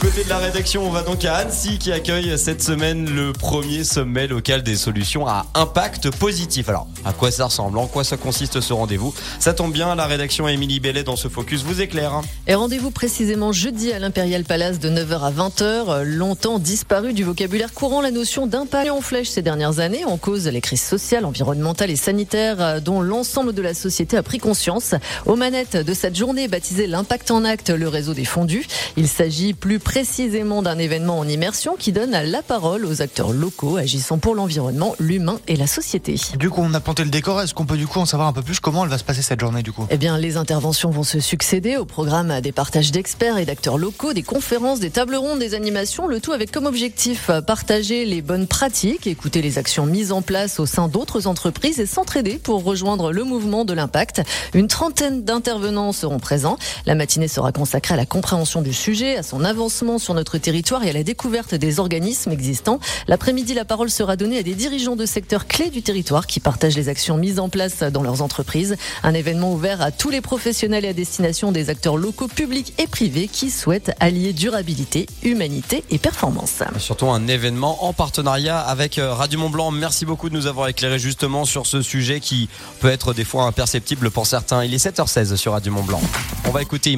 Aux côtés de la rédaction, on va donc à Annecy qui accueille cette semaine le premier sommet local des solutions à impact positif. Alors, à quoi ça ressemble? En quoi ça consiste ce rendez-vous? Ça tombe bien, la rédaction Émilie Bellet dans ce focus vous éclaire. Et rendez-vous précisément jeudi à l'Impérial Palace de 9h à 20h. Longtemps disparu du vocabulaire courant, la notion d'impact en flèche ces dernières années en cause les crises sociales, environnementales et sanitaires dont l'ensemble de la société a pris conscience. Aux manettes de cette journée baptisée l'impact en acte, le réseau des fondus. Il s'agit plus précisément d'un événement en immersion qui donne la parole aux acteurs locaux agissant pour l'environnement, l'humain et la société. Du coup, on a planté le décor. Est-ce qu'on peut du coup en savoir un peu plus comment elle va se passer cette journée du coup? Eh bien, les interventions vont se succéder au programme des partages d'experts et d'acteurs locaux, des conférences, des tables rondes, des animations, le tout avec comme objectif partager les bonnes pratiques, écouter les actions mises en place au sein d'autres entreprises et s'entraider pour rejoindre le mouvement de l'impact. Une trentaine d'intervenants seront présents. La matinée sera consacrée à la compréhension du sujet, à son avancement sur notre territoire et à la découverte des organismes existants. L'après-midi, la parole sera donnée à des dirigeants de secteurs clés du territoire qui partagent les actions mises en place dans leurs entreprises. Un événement ouvert à tous les professionnels et à destination des acteurs locaux, publics et privés qui souhaitent allier durabilité, humanité et performance. Surtout un événement en partenariat avec euh, Radio Mont Blanc. Merci beaucoup de nous avoir éclairé justement sur ce sujet qui peut être des fois imperceptible pour certains. Il est 7h16 sur Radio Mont Blanc. On va écouter